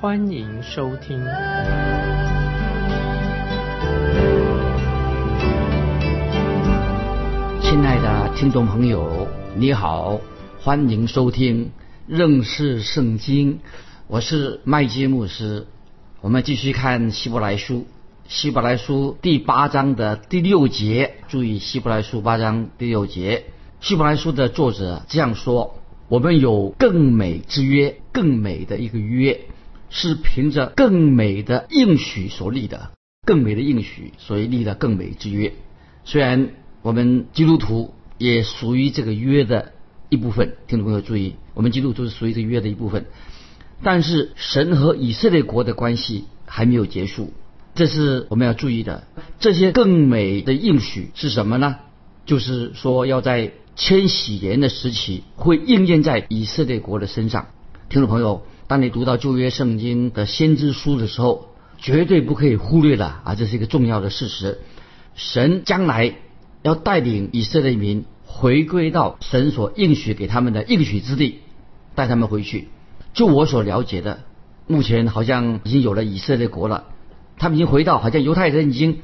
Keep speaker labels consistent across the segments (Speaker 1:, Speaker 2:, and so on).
Speaker 1: 欢迎收听。
Speaker 2: 亲爱的听众朋友，你好，欢迎收听认识圣经，我是麦基牧师。我们继续看希伯来书。希伯来书第八章的第六节，注意希伯来书八章第六节，希伯来书的作者这样说：我们有更美之约，更美的一个约，是凭着更美的应许所立的，更美的应许所立的更美之约。虽然我们基督徒也属于这个约的一部分，听众朋友注意，我们基督徒是属于这个约的一部分，但是神和以色列国的关系还没有结束。这是我们要注意的。这些更美的应许是什么呢？就是说，要在千禧年的时期会应验在以色列国的身上。听众朋友，当你读到旧约圣经的先知书的时候，绝对不可以忽略的啊，这是一个重要的事实。神将来要带领以色列民回归到神所应许给他们的应许之地，带他们回去。就我所了解的，目前好像已经有了以色列国了。他们已经回到，好像犹太人已经，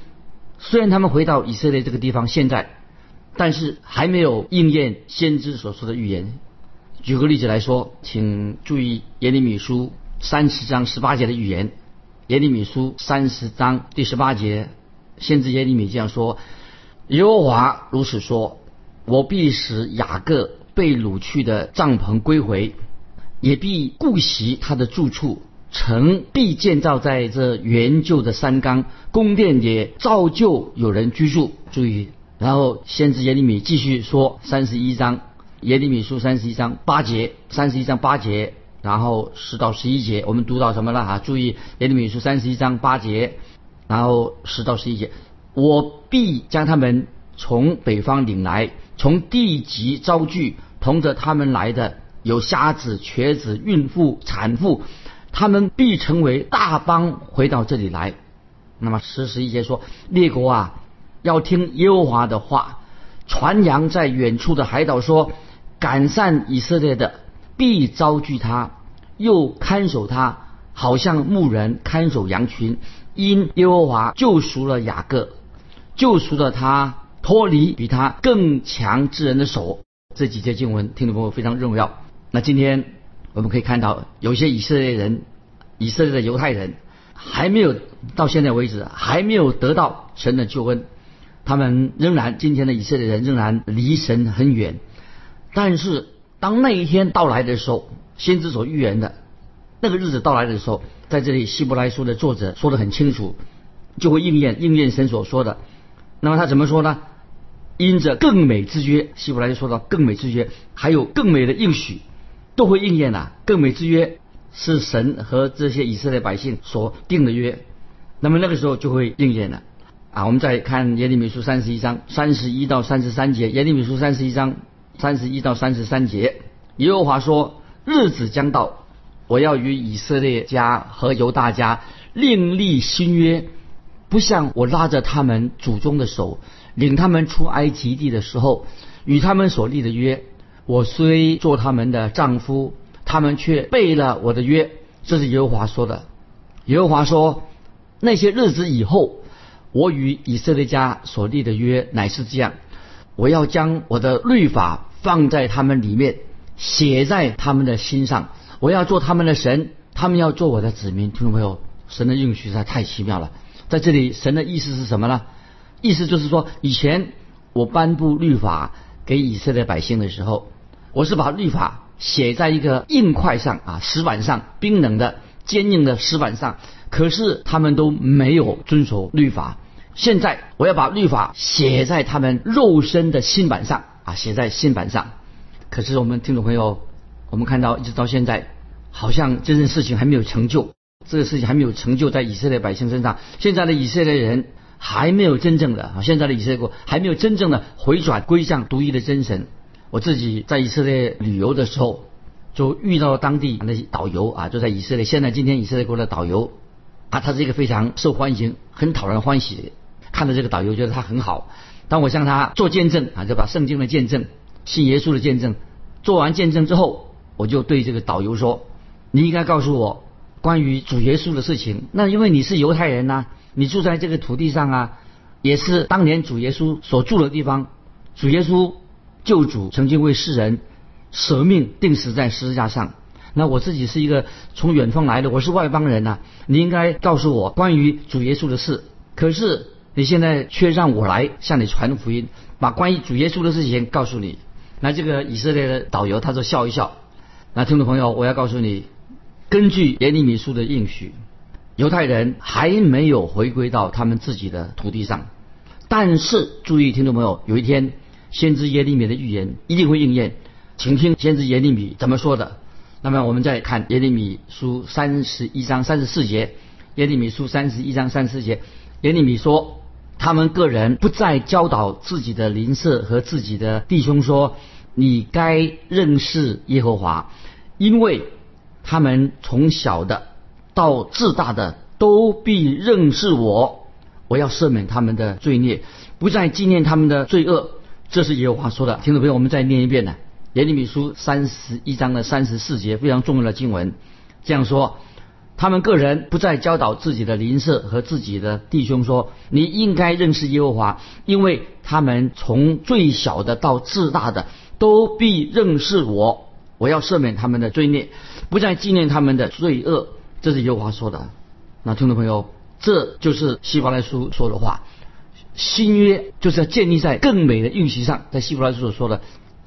Speaker 2: 虽然他们回到以色列这个地方，现在，但是还没有应验先知所说的预言。举个例子来说，请注意耶利米书三十章十八节的预言。耶利米书三十章第十八节，先知耶利米这样说：耶和华如此说，我必使雅各被掳去的帐篷归回，也必顾惜他的住处。城必建造在这原旧的山冈，宫殿也照旧有人居住。注意，然后先知耶利米继续说三十一章，耶利米书三十一章八节，三十一章八节，然后十到十一节，我们读到什么了啊？注意耶利米书三十一章八节，然后十到十一节，我必将他们从北方领来，从地极招聚，同着他们来的有瞎子、瘸子、孕妇、产妇。他们必成为大邦，回到这里来。那么十十一节说，列国啊，要听耶和华的话，传扬在远处的海岛说，赶散以色列的必遭拒他，又看守他，好像牧人看守羊群。因耶和华救赎了雅各，救赎了他脱离比他更强之人的手。这几节经文，听众朋友非常重要。那今天。我们可以看到，有些以色列人、以色列的犹太人，还没有到现在为止还没有得到神的救恩，他们仍然今天的以色列人仍然离神很远。但是当那一天到来的时候，先知所预言的那个日子到来的时候，在这里希伯来书的作者说的很清楚，就会应验应验神所说的。那么他怎么说呢？因着更美之约，希伯来就说到更美之约，还有更美的应许。都会应验的。更美之约是神和这些以色列百姓所定的约，那么那个时候就会应验了。啊，我们再看耶利米书三十一章三十一到三十三节。耶利米书三十一章三十一到三十三节，耶和华说：日子将到，我要与以色列家和犹大家另立新约，不像我拉着他们祖宗的手，领他们出埃及地的时候，与他们所立的约。我虽做他们的丈夫，他们却背了我的约。这是耶和华说的。耶和华说：那些日子以后，我与以色列家所立的约乃是这样：我要将我的律法放在他们里面，写在他们的心上。我要做他们的神，他们要做我的子民。听众朋友，神的应许实在太奇妙了。在这里，神的意思是什么呢？意思就是说，以前我颁布律法给以色列百姓的时候。我是把律法写在一个硬块上啊，石板上，冰冷的、坚硬的石板上。可是他们都没有遵守律法。现在我要把律法写在他们肉身的心板上啊，写在信板上。可是我们听众朋友，我们看到一直到现在，好像这件事情还没有成就。这个事情还没有成就在以色列百姓身上。现在的以色列人还没有真正的啊，现在的以色列国还没有真正的回转归向独一的真神。我自己在以色列旅游的时候，就遇到了当地那些导游啊，就在以色列。现在今天以色列国的导游啊，他是一个非常受欢迎、很讨人欢喜。看到这个导游，觉得他很好。当我向他做见证啊，就把圣经的见证、信耶稣的见证做完见证之后，我就对这个导游说：“你应该告诉我关于主耶稣的事情。那因为你是犹太人呐，你住在这个土地上啊，也是当年主耶稣所住的地方。主耶稣。”救主曾经为世人舍命定死在十字架上。那我自己是一个从远方来的，我是外邦人呐。你应该告诉我关于主耶稣的事。可是你现在却让我来向你传福音，把关于主耶稣的事情告诉你。那这个以色列的导游他说笑一笑。那听众朋友，我要告诉你，根据耶利米书的应许，犹太人还没有回归到他们自己的土地上。但是注意，听众朋友，有一天。先知耶利米的预言一定会应验，请听先知耶利米怎么说的。那么我们再看耶利米书三十一章三十四节，耶利米书三十一章三十四节，耶利米说：他们个人不再教导自己的邻舍和自己的弟兄说，你该认识耶和华，因为他们从小的到至大的都必认识我，我要赦免他们的罪孽，不再纪念他们的罪恶。这是耶和华说的，听众朋友，我们再念一遍呢。耶利米书三十一章的三十四节非常重要的经文，这样说：他们个人不再教导自己的邻舍和自己的弟兄说，你应该认识耶和华，因为他们从最小的到至大的都必认识我，我要赦免他们的罪孽，不再纪念他们的罪恶。这是耶和华说的。那听众朋友，这就是希伯来书说的话。新约就是要建立在更美的运行上，在希伯来书所说的，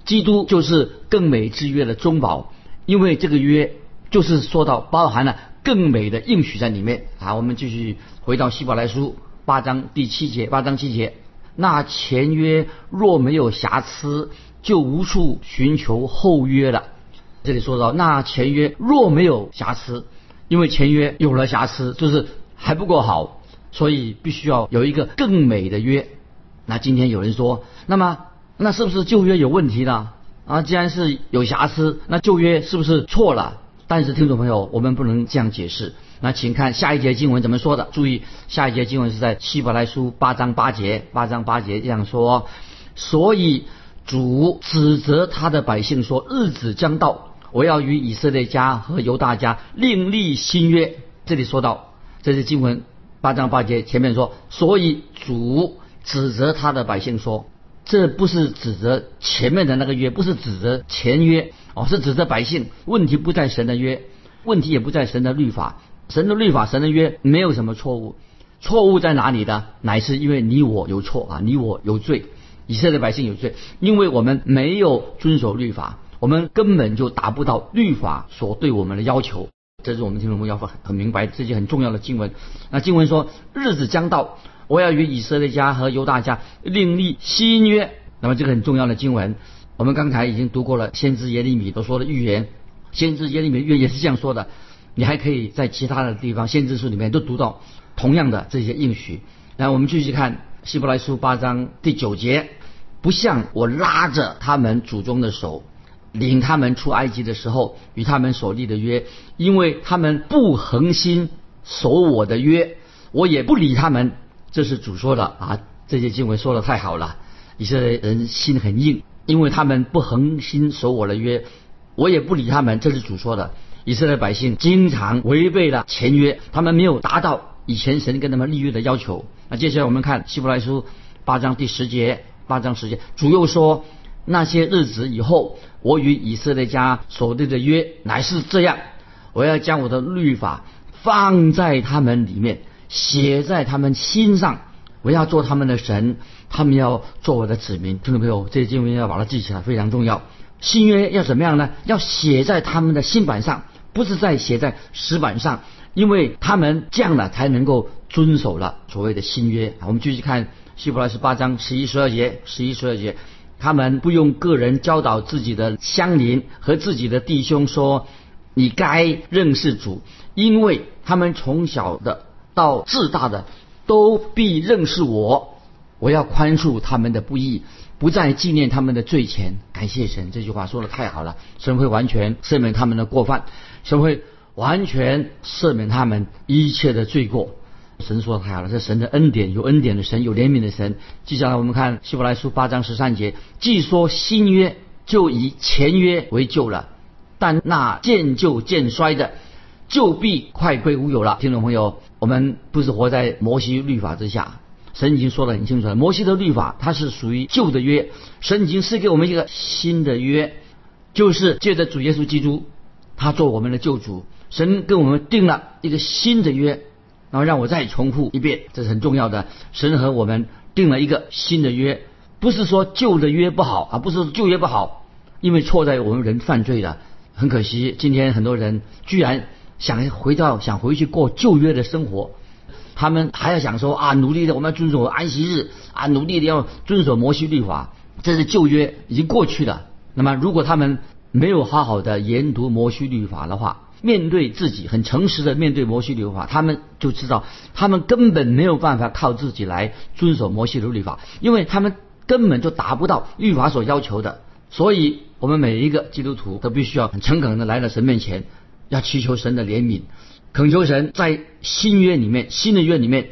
Speaker 2: 基督就是更美之约的中保，因为这个约就是说到包含了更美的应许在里面。好，我们继续回到希伯来书八章第七节，八章七节，那前约若没有瑕疵，就无处寻求后约了。这里说到那前约若没有瑕疵，因为前约有了瑕疵，就是还不够好。所以必须要有一个更美的约。那今天有人说，那么那是不是旧约有问题呢？啊，既然是有瑕疵，那旧约是不是错了？但是听众朋友，我们不能这样解释。那请看下一节经文怎么说的。注意，下一节经文是在希伯来书八章八节，八章八节这样说：所以主指责他的百姓说，日子将到，我要与以色列家和犹大家另立新约。这里说到，这是经文。八章八节前面说，所以主指责他的百姓说，这不是指责前面的那个约，不是指责前约，哦，是指责百姓。问题不在神的约，问题也不在神的律法，神的律法、神的约没有什么错误，错误在哪里的？乃是因为你我有错啊，你我有罪，以色列百姓有罪，因为我们没有遵守律法，我们根本就达不到律法所对我们的要求。这是我们听众朋友要很明白这些很重要的经文。那经文说：“日子将到，我要与以色列家和犹大家另立新约。”那么这个很重要的经文，我们刚才已经读过了。先知耶利米都说的预言，先知耶利米预言也是这样说的。你还可以在其他的地方先知书里面都读到同样的这些应许。那我们继续看希伯来书八章第九节：“不像我拉着他们祖宗的手。”领他们出埃及的时候，与他们所立的约，因为他们不恒心守我的约，我也不理他们。这是主说的啊！这些经文说的太好了。以色列人心很硬，因为他们不恒心守我的约，我也不理他们。这是主说的。以色列百姓经常违背了前约，他们没有达到以前神跟他们立约的要求。那接下来我们看希伯来书八章第十节，八章十节，主又说。那些日子以后，我与以色列家所立的约乃是这样：我要将我的律法放在他们里面，写在他们心上。我要做他们的神，他们要做我的子民。听众朋友，这些经文要把它记起来，非常重要。新约要怎么样呢？要写在他们的心板上，不是在写在石板上，因为他们这样了才能够遵守了所谓的新约。我们继续看希伯来十八章十一、十二节，十一、十二节。他们不用个人教导自己的乡邻和自己的弟兄说：“你该认识主，因为他们从小的到至大的都必认识我。我要宽恕他们的不义，不再纪念他们的罪前。感谢神，这句话说的太好了。神会完全赦免他们的过犯，神会完全赦免他们一切的罪过。神说的太好了，这神的恩典，有恩典的神，有怜悯的神。接下来我们看希伯来书八章十三节，既说新约就以前约为旧了，但那渐旧渐衰的，就必快归无有了。听众朋友，我们不是活在摩西律法之下。神已经说得很清楚了，摩西的律法它是属于旧的约，神已经赐给我们一个新的约，就是借着主耶稣基督，他做我们的救主，神跟我们定了一个新的约。然后让我再重复一遍，这是很重要的。神和我们定了一个新的约，不是说旧的约不好啊，不是旧约不好，因为错在我们人犯罪了。很可惜，今天很多人居然想回到想回去过旧约的生活。他们还要想说啊，努力的我们要遵守安息日啊，努力的要遵守摩西律法，这是旧约已经过去了。那么如果他们没有好好的研读摩西律法的话，面对自己很诚实的面对摩西律法，他们就知道他们根本没有办法靠自己来遵守摩西律法，因为他们根本就达不到律法所要求的。所以，我们每一个基督徒都必须要很诚恳的来到神面前，要祈求神的怜悯。恳求神在新约里面、新的约里面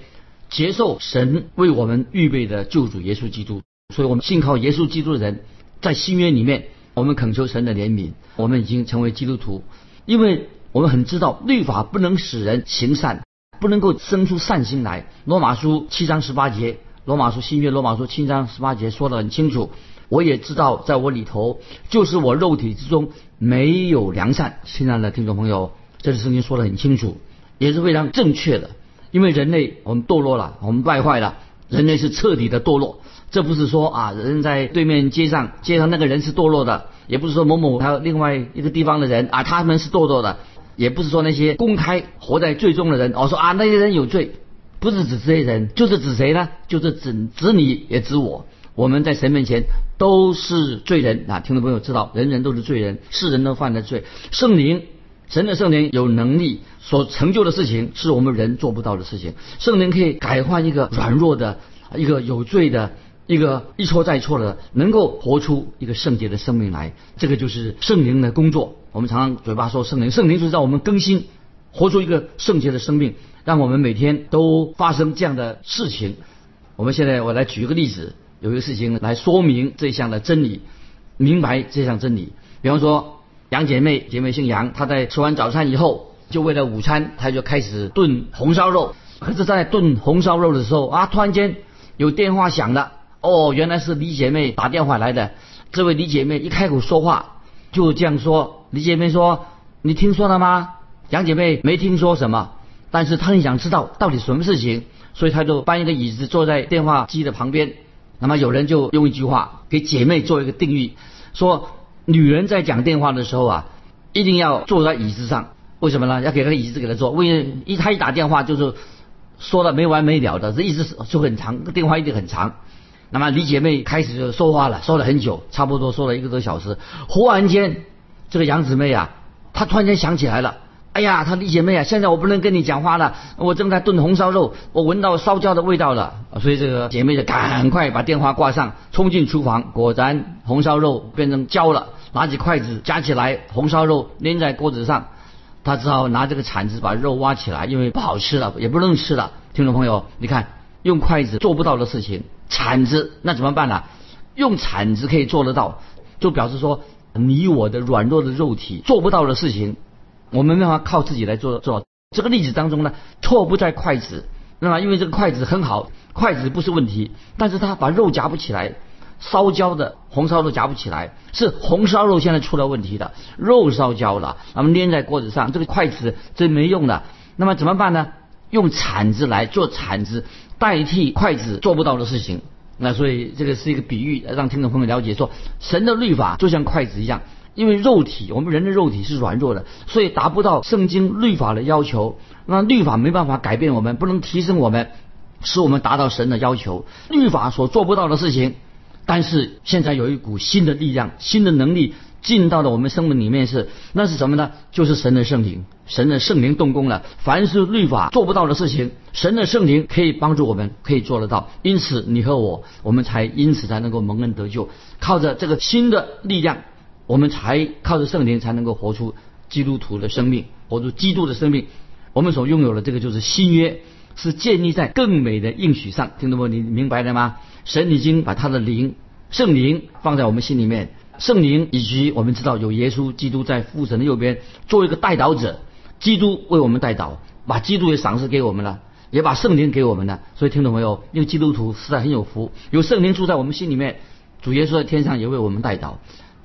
Speaker 2: 接受神为我们预备的救主耶稣基督，所以我们信靠耶稣基督的人，在新约里面，我们恳求神的怜悯，我们已经成为基督徒，因为我们很知道律法不能使人行善，不能够生出善心来。罗马书七章十八节，罗马书新约罗马书七章十八节说得很清楚，我也知道在我里头，就是我肉体之中没有良善。亲爱的听众朋友。这是圣经说的很清楚，也是非常正确的。因为人类我们堕落了，我们败坏了，人类是彻底的堕落。这不是说啊，人在对面街上，街上那个人是堕落的，也不是说某某他另外一个地方的人啊，他们是堕落的，也不是说那些公开活在罪中的人，我说啊那些人有罪，不是指这些人，就是指谁呢？就是指指你也指我，我们在神面前都是罪人啊！听众朋友知道，人人都是罪人，是人都犯了罪，圣灵。神的圣灵有能力所成就的事情，是我们人做不到的事情。圣灵可以改换一个软弱的、一个有罪的、一个一错再错的，能够活出一个圣洁的生命来。这个就是圣灵的工作。我们常常嘴巴说圣灵，圣灵就是让我们更新，活出一个圣洁的生命，让我们每天都发生这样的事情。我们现在我来举一个例子，有一个事情来说明这项的真理，明白这项真理。比方说。杨姐妹，姐妹姓杨，她在吃完早餐以后，就为了午餐，她就开始炖红烧肉。可是，在炖红烧肉的时候啊，突然间有电话响了。哦，原来是李姐妹打电话来的。这位李姐妹一开口说话，就这样说：“李姐妹说，你听说了吗？”杨姐妹没听说什么，但是她很想知道到底什么事情，所以她就搬一个椅子坐在电话机的旁边。那么有人就用一句话给姐妹做一个定义，说。女人在讲电话的时候啊，一定要坐在椅子上，为什么呢？要给那个椅子给她坐，为一她一打电话就是说的没完没了的，这一直就很长，电话一定很长。那么李姐妹开始就说话了，说了很久，差不多说了一个多小时。忽然间，这个杨姊妹啊，她突然间想起来了，哎呀，她李姐妹啊，现在我不能跟你讲话了，我正在炖红烧肉，我闻到烧焦的味道了，所以这个姐妹就赶快把电话挂上，冲进厨房，果然红烧肉变成焦了。拿起筷子夹起来，红烧肉粘在锅子上，他只好拿这个铲子把肉挖起来，因为不好吃了，也不能吃了。听众朋友，你看，用筷子做不到的事情，铲子那怎么办呢？用铲子可以做得到，就表示说你我的软弱的肉体做不到的事情，我们没法靠自己来做做。这个例子当中呢，错不在筷子，那么因为这个筷子很好，筷子不是问题，但是他把肉夹不起来。烧焦的红烧肉夹不起来，是红烧肉现在出了问题的，肉烧焦了，那么粘在锅子上，这个筷子真没用的。那么怎么办呢？用铲子来做铲子，代替筷子做不到的事情。那所以这个是一个比喻，让听众朋友了解说，神的律法就像筷子一样，因为肉体我们人的肉体是软弱的，所以达不到圣经律法的要求。那律法没办法改变我们，不能提升我们，使我们达到神的要求。律法所做不到的事情。但是现在有一股新的力量、新的能力进到了我们生命里面是，那是什么呢？就是神的圣灵，神的圣灵动工了。凡是律法做不到的事情，神的圣灵可以帮助我们，可以做得到。因此，你和我，我们才因此才能够蒙恩得救。靠着这个新的力量，我们才靠着圣灵才能够活出基督徒的生命，活出基督的生命。我们所拥有的这个就是新约。是建立在更美的应许上，听懂不？你明白了吗？神已经把他的灵、圣灵放在我们心里面，圣灵以及我们知道有耶稣基督在父神的右边做一个代祷者，基督为我们代祷，把基督也赏赐给我们了，也把圣灵给我们了。所以听懂没有？因为基督徒实在很有福，有圣灵住在我们心里面，主耶稣在天上也为我们代祷。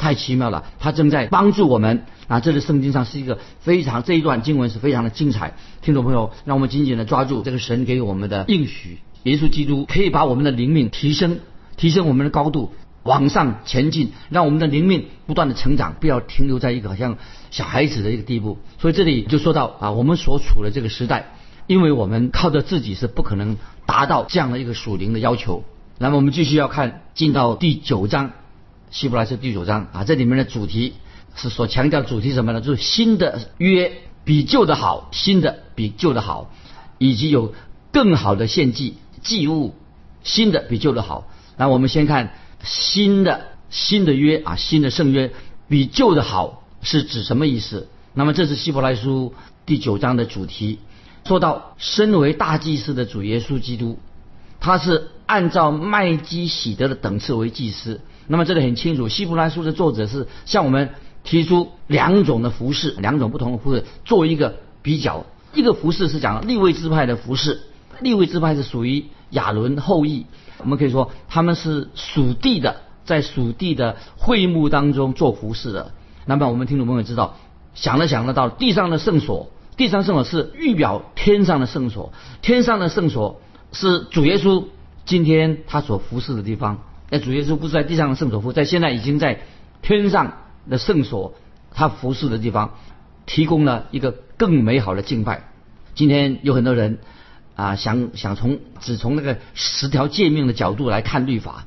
Speaker 2: 太奇妙了，他正在帮助我们啊！这是圣经上是一个非常这一段经文是非常的精彩，听众朋友，让我们紧紧的抓住这个神给我们的应许，耶稣基督可以把我们的灵命提升，提升我们的高度，往上前进，让我们的灵命不断的成长，不要停留在一个好像小孩子的一个地步。所以这里就说到啊，我们所处的这个时代，因为我们靠着自己是不可能达到这样的一个属灵的要求。那么我们继续要看进到第九章。希伯来书第九章啊，这里面的主题是所强调主题什么呢？就是新的约比旧的好，新的比旧的好，以及有更好的献祭祭物，新的比旧的好。那我们先看新的新的约啊，新的圣约比旧的好是指什么意思？那么这是希伯来书第九章的主题，说到身为大祭司的主耶稣基督，他是按照麦基喜德的等次为祭司。那么这里很清楚，《希伯来书》的作者是向我们提出两种的服饰，两种不同的服饰做一个比较。一个服饰是讲立位支派的服饰，立位支派是属于亚伦后裔，我们可以说他们是属地的，在属地的会幕当中做服饰的。那么我们听众朋友知道，想了想得到地上的圣所，地上圣所是预表天上的圣所，天上的圣所是主耶稣今天他所服侍的地方。那主耶稣不是在地上的圣所服，在现在已经在天上的圣所，他服侍的地方，提供了一个更美好的敬拜。今天有很多人啊，想想从只从那个十条诫命的角度来看律法，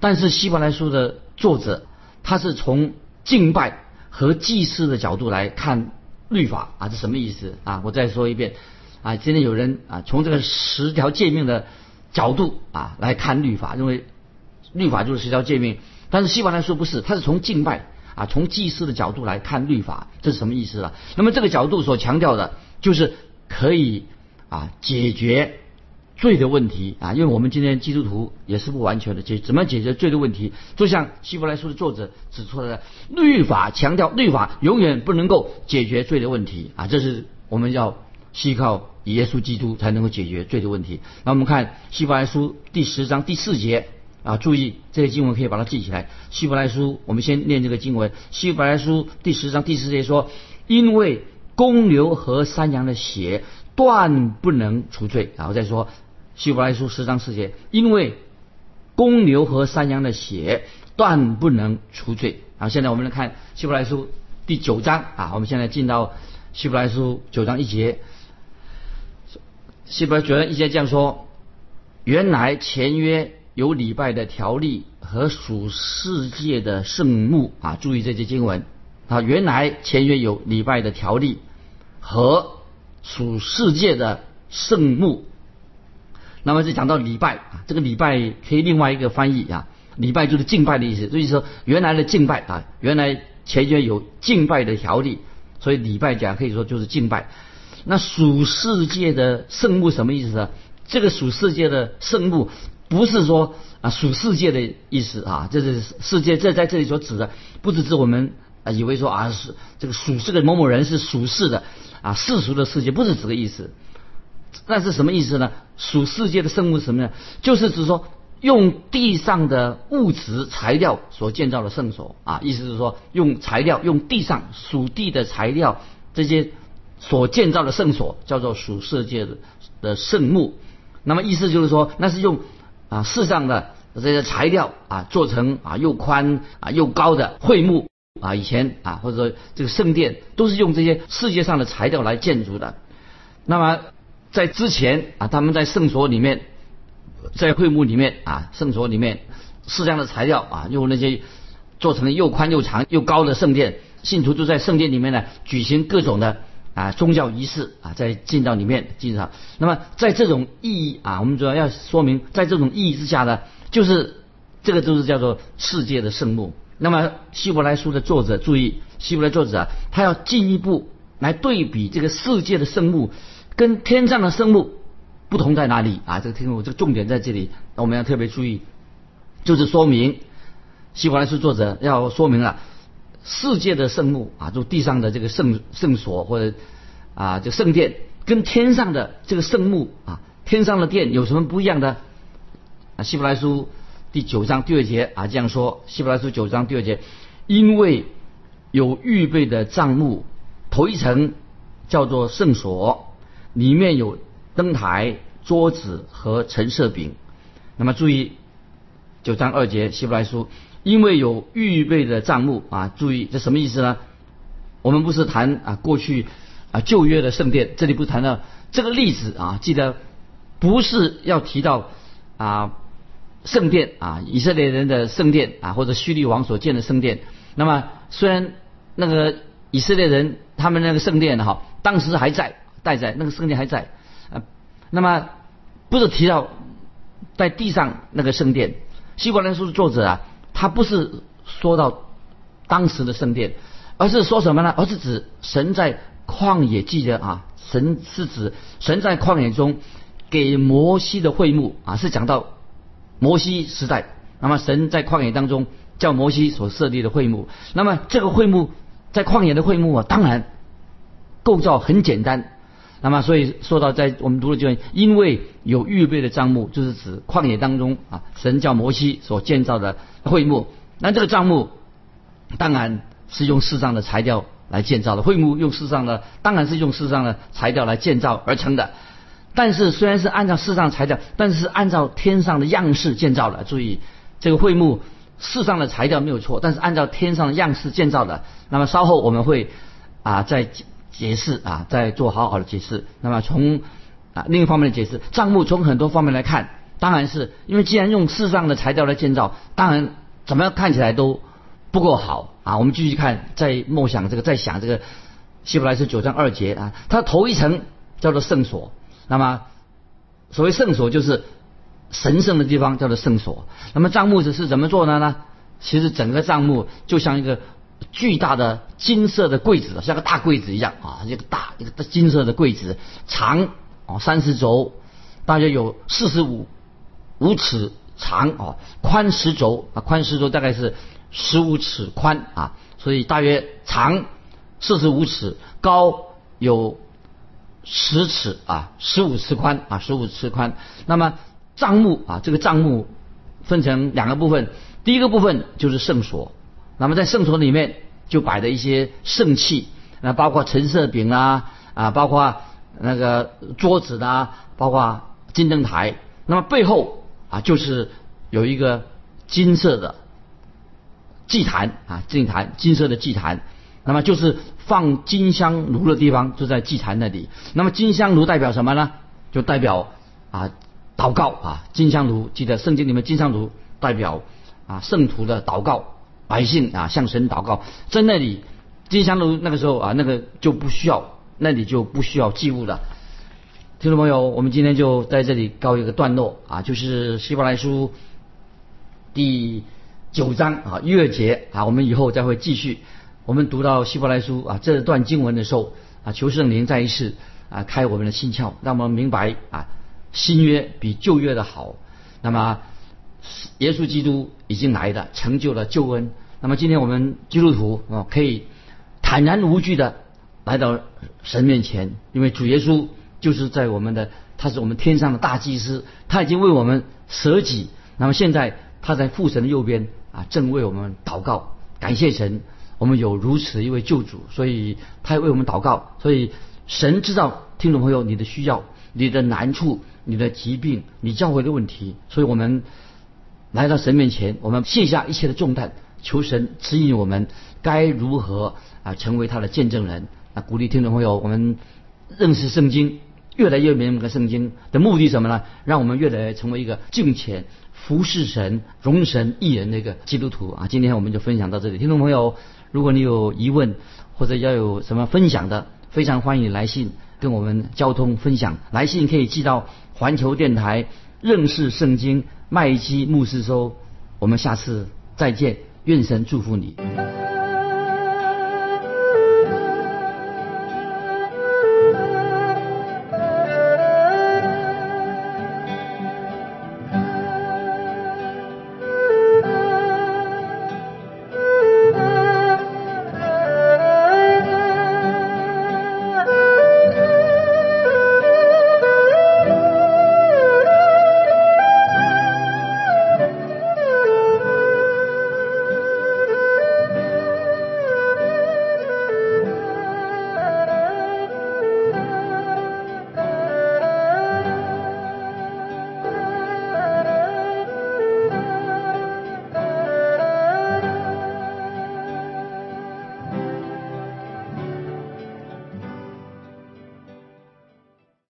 Speaker 2: 但是希伯来书的作者他是从敬拜和祭祀的角度来看律法啊，这什么意思啊？我再说一遍啊，今天有人啊，从这个十条诫命的角度啊来看律法，认为。律法就是十条诫命，但是希伯来说不是，他是从敬拜啊，从祭祀的角度来看律法，这是什么意思啊？那么这个角度所强调的，就是可以啊解决罪的问题啊，因为我们今天基督徒也是不完全的解，怎么解决罪的问题？就像希伯来书的作者指出的，律法强调律法永远不能够解决罪的问题啊，这是我们要依靠耶稣基督才能够解决罪的问题。那我们看希伯来书第十章第四节。啊，注意这些经文可以把它记起来。希伯来书，我们先念这个经文。希伯来书第十章第四节说：“因为公牛和山羊的血断不能除罪。”然后再说希伯来书十章四节：“因为公牛和山羊的血断不能除罪。”然后，现在我们来看希伯来书第九章啊，我们现在进到希伯来书九章一节。希伯来九章一节这样说：“原来前约。”有礼拜的条例和属世界的圣物啊，注意这些经文啊。原来前约有礼拜的条例和属世界的圣物。那么就讲到礼拜啊，这个礼拜可以另外一个翻译啊，礼拜就是敬拜的意思。所以说原来的敬拜啊，原来前约有敬拜的条例，所以礼拜讲可以说就是敬拜。那属世界的圣物什么意思呢？这个属世界的圣物。不是说啊属世界的意思啊，这是世界这在这里所指的，不只是我们啊以为说啊是这个属世的某某人是属世的啊世俗的世界，不是这个意思。那是什么意思呢？属世界的圣物是什么呢？就是指说用地上的物质材料所建造的圣所啊，意思是说用材料用地上属地的材料这些所建造的圣所叫做属世界的的圣木。那么意思就是说那是用。啊，世上的这些材料啊，做成啊又宽啊又高的会幕啊，以前啊或者说这个圣殿都是用这些世界上的材料来建筑的。那么在之前啊，他们在圣所里面，在会幕里面啊，圣所里面世上的材料啊，用那些做成又宽又长又高的圣殿，信徒就在圣殿里面呢举行各种的啊宗教仪式啊，在进到里面进上。那么在这种意义啊，我们主要要说明，在这种意义之下呢，就是这个就是叫做世界的圣墓。那么希伯来书的作者注意，希伯来作者啊，他要进一步来对比这个世界的圣墓跟天上的圣墓不同在哪里啊？这个听众，这个重点在这里，我们要特别注意，就是说明希伯来书作者要说明了世界的圣墓啊，就地上的这个圣圣所或者啊这圣殿跟天上的这个圣墓啊，天上的殿有什么不一样的？啊，希伯来书。第九章第二节啊，这样说：希伯来书九章第二节，因为有预备的帐幕，头一层叫做圣所，里面有灯台、桌子和陈设饼。那么注意九章二节，希伯来书，因为有预备的账目啊，注意这什么意思呢？我们不是谈啊过去啊旧约的圣殿，这里不谈到这个例子啊，记得不是要提到啊。圣殿啊，以色列人的圣殿啊，或者叙利王所建的圣殿。那么虽然那个以色列人他们那个圣殿哈，当时还在，待在那个圣殿还在啊。那么不是提到在地上那个圣殿。希伯来书的作者啊，他不是说到当时的圣殿，而是说什么呢？而是指神在旷野记得啊，神是指神在旷野中给摩西的会幕啊，是讲到。摩西时代，那么神在旷野当中叫摩西所设立的会幕，那么这个会幕在旷野的会幕啊，当然构造很简单。那么所以说到在我们读的就因为有预备的帐幕，就是指旷野当中啊，神叫摩西所建造的会幕。那这个帐幕当然是用世上的材料来建造的，会幕用世上的当然是用世上的材料来建造而成的。但是虽然是按照世上的材料，但是按照天上的样式建造的。注意，这个会幕世上的材料没有错，但是按照天上的样式建造的。那么稍后我们会啊再解释啊再做好好的解释。那么从啊另一方面的解释，账目从很多方面来看，当然是因为既然用世上的材料来建造，当然怎么样看起来都不够好啊。我们继续看，在默想这个，在想这个希伯来书九章二节啊，它头一层叫做圣所。那么，所谓圣所就是神圣的地方，叫做圣所。那么帐幕是是怎么做的呢？其实整个帐幕就像一个巨大的金色的柜子，像个大柜子一样啊，一个大一个金色的柜子，长哦三十轴，大约有四十五五尺长哦，宽十轴啊，宽十轴大概是十五尺宽啊，所以大约长四十五尺，高有。十尺啊，十五尺宽啊，十五尺宽。那么账目啊，这个账目分成两个部分，第一个部分就是圣所。那么在圣所里面就摆的一些圣器，那包括陈设饼啊啊，包括那个桌子啊，包括金灯台。那么背后啊，就是有一个金色的祭坛啊，祭坛金色的祭坛。那么就是放金香炉的地方，就在祭坛那里。那么金香炉代表什么呢？就代表啊祷告啊。金香炉记得圣经里面金香炉代表啊圣徒的祷告，百姓啊向神祷告。在那里金香炉那个时候啊那个就不需要，那里就不需要祭物了。听众朋友，我们今天就在这里告一个段落啊，就是希伯来书第九章啊月节啊，我们以后再会继续。我们读到希伯来书啊这段经文的时候啊，求圣灵再一次啊开我们的心窍，让我们明白啊新约比旧约的好。那么耶稣基督已经来了，成就了救恩。那么今天我们基督徒啊可以坦然无惧的来到神面前，因为主耶稣就是在我们的，他是我们天上的大祭司，他已经为我们舍己。那么现在他在父神的右边啊，正为我们祷告，感谢神。我们有如此一位救主，所以他为我们祷告。所以神知道听众朋友你的需要、你的难处、你的疾病、你教会的问题。所以我们来到神面前，我们卸下一切的重担，求神指引我们该如何啊成为他的见证人。啊，鼓励听众朋友，我们认识圣经，越来越明白圣经的目的什么呢？让我们越来越成为一个敬虔、服侍神、荣神益人的一个基督徒啊！今天我们就分享到这里，听众朋友，如果你有疑问或者要有什么分享的，非常欢迎来信跟我们交通分享。来信可以寄到环球电台认识圣经麦基牧师说。我们下次再见，愿神祝福你。